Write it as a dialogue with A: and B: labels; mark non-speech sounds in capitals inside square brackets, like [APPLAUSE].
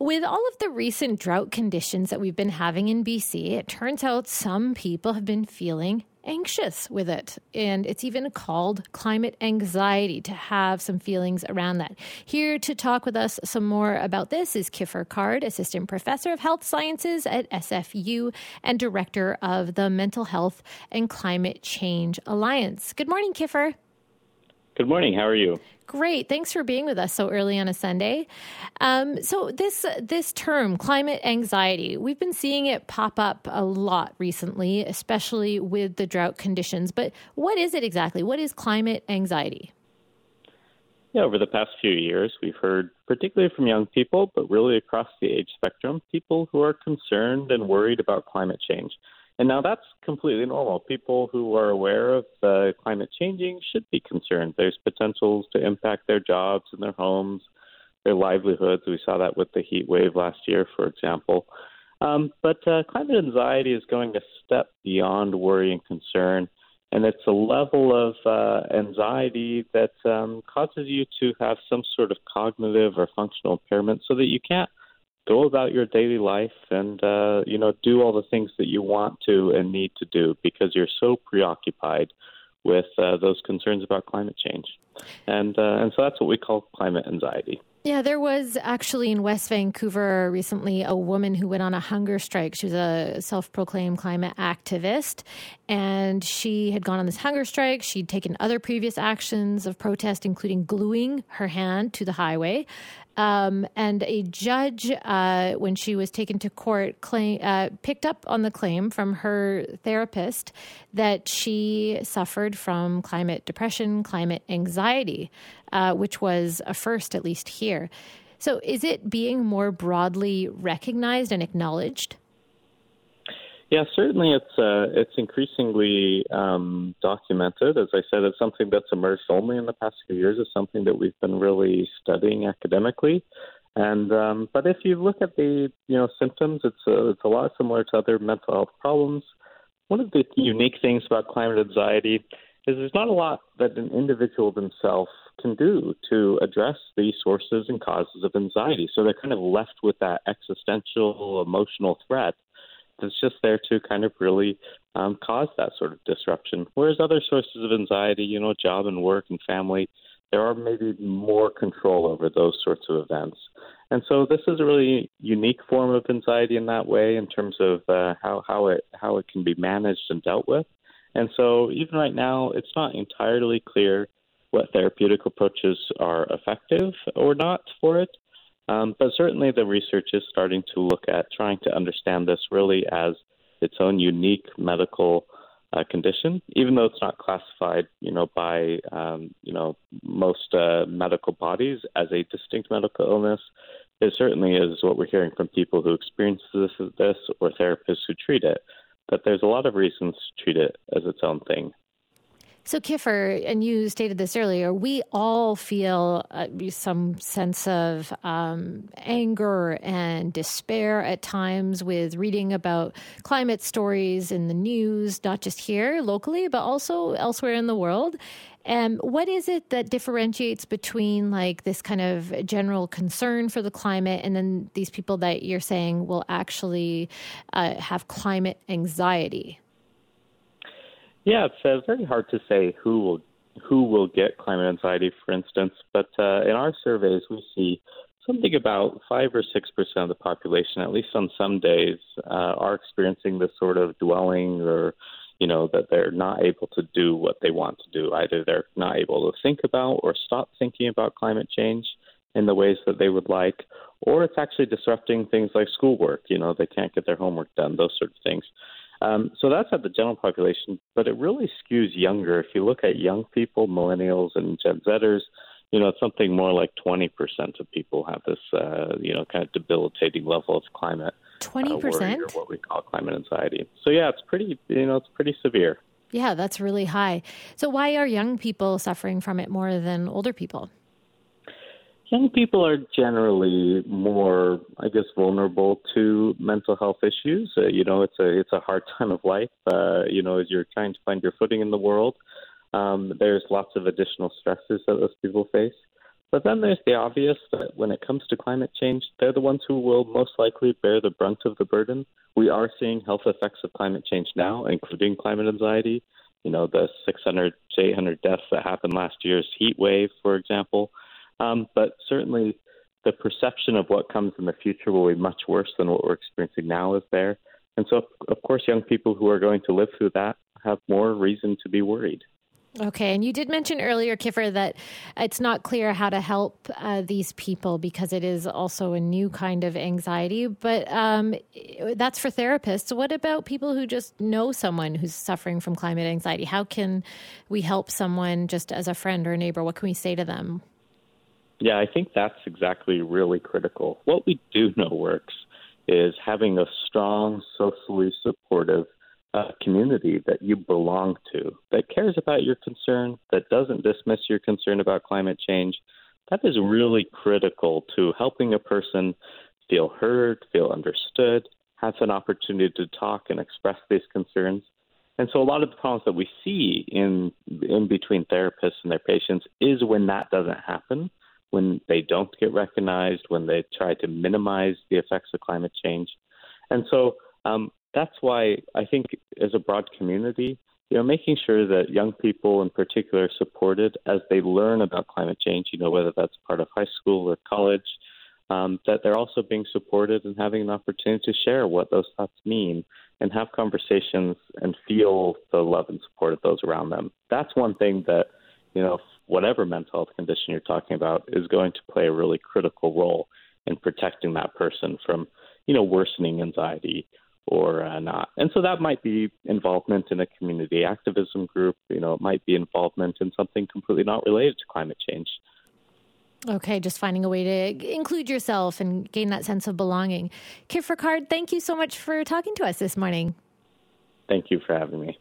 A: With all of the recent drought conditions that we've been having in BC, it turns out some people have been feeling anxious with it. And it's even called climate anxiety to have some feelings around that. Here to talk with us some more about this is Kiffer Card, Assistant Professor of Health Sciences at SFU and Director of the Mental Health and Climate Change Alliance. Good morning, Kiffer.
B: Good morning. How are you?
A: Great. Thanks for being with us so early on a Sunday. Um, so this this term, climate anxiety, we've been seeing it pop up a lot recently, especially with the drought conditions. But what is it exactly? What is climate anxiety?
B: Yeah, over the past few years, we've heard, particularly from young people, but really across the age spectrum, people who are concerned and worried about climate change. And now that's completely normal. People who are aware of uh, climate changing should be concerned. There's potentials to impact their jobs and their homes, their livelihoods. We saw that with the heat wave last year, for example. Um, but uh, climate anxiety is going a step beyond worry and concern. And it's a level of uh, anxiety that um, causes you to have some sort of cognitive or functional impairment so that you can't go about your daily life and uh, you know do all the things that you want to and need to do because you're so preoccupied with uh, those concerns about climate change, and uh, and so that's what we call climate anxiety.
A: Yeah, there was actually in West Vancouver recently a woman who went on a hunger strike. She was a self proclaimed climate activist, and she had gone on this hunger strike. She'd taken other previous actions of protest, including gluing her hand to the highway. Um, and a judge, uh, when she was taken to court, claim, uh, picked up on the claim from her therapist that she suffered from climate depression, climate anxiety, uh, which was a first, at least here. So, is it being more broadly recognized and acknowledged?
B: Yeah, certainly it's uh, it's increasingly um, documented. As I said, it's something that's emerged only in the past few years. It's something that we've been really studying academically. And um, but if you look at the you know symptoms, it's a, it's a lot similar to other mental health problems. One of the unique things about climate anxiety is there's not a lot that an individual themselves can do to address the sources and causes of anxiety. So they're kind of left with that existential emotional threat that's just there to kind of really um, cause that sort of disruption. Whereas other sources of anxiety, you know, job and work and family, there are maybe more control over those sorts of events. And so this is a really unique form of anxiety in that way, in terms of uh, how how it how it can be managed and dealt with. And so even right now, it's not entirely clear what therapeutic approaches are effective or not for it. Um, but certainly the research is starting to look at trying to understand this really as its own unique medical uh, condition, even though it's not classified, you know, by um, you know most uh, medical bodies as a distinct medical illness. It certainly is what we're hearing from people who experience this, this or therapists who treat it. that there's a lot of reasons to treat it as its own thing.
A: So, Kiffer, and you stated this earlier, we all feel uh, some sense of um, anger and despair at times with reading about climate stories in the news, not just here locally, but also elsewhere in the world. And what is it that differentiates between like this kind of general concern for the climate and then these people that you're saying will actually uh, have climate anxiety?
B: Yeah, it's uh, very hard to say who will who will get climate anxiety, for instance. But uh, in our surveys, we see something about five or six percent of the population, at least on some days, uh, are experiencing this sort of dwelling, or you know that they're not able to do what they want to do. Either they're not able to think about or stop thinking about climate change in the ways that they would like, or it's actually disrupting things like schoolwork. You know, they can't get their homework done, those sort of things. Um, so that's at the general population, but it really skews younger. If you look at young people, millennials and Gen Zers, you know, it's something more like 20% of people have this, uh, you know, kind of debilitating level of climate.
A: 20%? Uh,
B: or what we call climate anxiety. So, yeah, it's pretty, you know, it's pretty severe.
A: Yeah, that's really high. So, why are young people suffering from it more than older people?
B: Young people are generally more, I guess, vulnerable to mental health issues. Uh, you know, it's a it's a hard [LAUGHS] time of life. Uh, you know, as you're trying to find your footing in the world, um, there's lots of additional stresses that those people face. But then there's the obvious that when it comes to climate change, they're the ones who will most likely bear the brunt of the burden. We are seeing health effects of climate change now, including climate anxiety. You know, the 600 to 800 deaths that happened last year's heat wave, for example. Um, but certainly the perception of what comes in the future will be much worse than what we're experiencing now is there. And so, of course, young people who are going to live through that have more reason to be worried.
A: Okay, and you did mention earlier, Kiffer, that it's not clear how to help uh, these people because it is also a new kind of anxiety. But um, that's for therapists. What about people who just know someone who's suffering from climate anxiety? How can we help someone just as a friend or a neighbor? What can we say to them?
B: Yeah, I think that's exactly really critical. What we do know works is having a strong, socially supportive uh, community that you belong to, that cares about your concern, that doesn't dismiss your concern about climate change. That is really critical to helping a person feel heard, feel understood, have an opportunity to talk and express these concerns. And so a lot of the problems that we see in in between therapists and their patients is when that doesn't happen, when they don't get recognized, when they try to minimize the effects of climate change. And so um, that's why I think as a broad community, you know, making sure that young people in particular are supported as they learn about climate change, you know, whether that's part of high school or college, um, that they're also being supported and having an opportunity to share what those thoughts mean and have conversations and feel the love and support of those around them. That's one thing that, you know, whatever mental health condition you're talking about is going to play a really critical role in protecting that person from, you know, worsening anxiety or uh, not. And so that might be involvement in a community activism group. You know, it might be involvement in something completely not related to climate change.
A: Okay, just finding a way to include yourself and gain that sense of belonging. Kiffer Card, thank you so much for talking to us this morning.
B: Thank you for having me.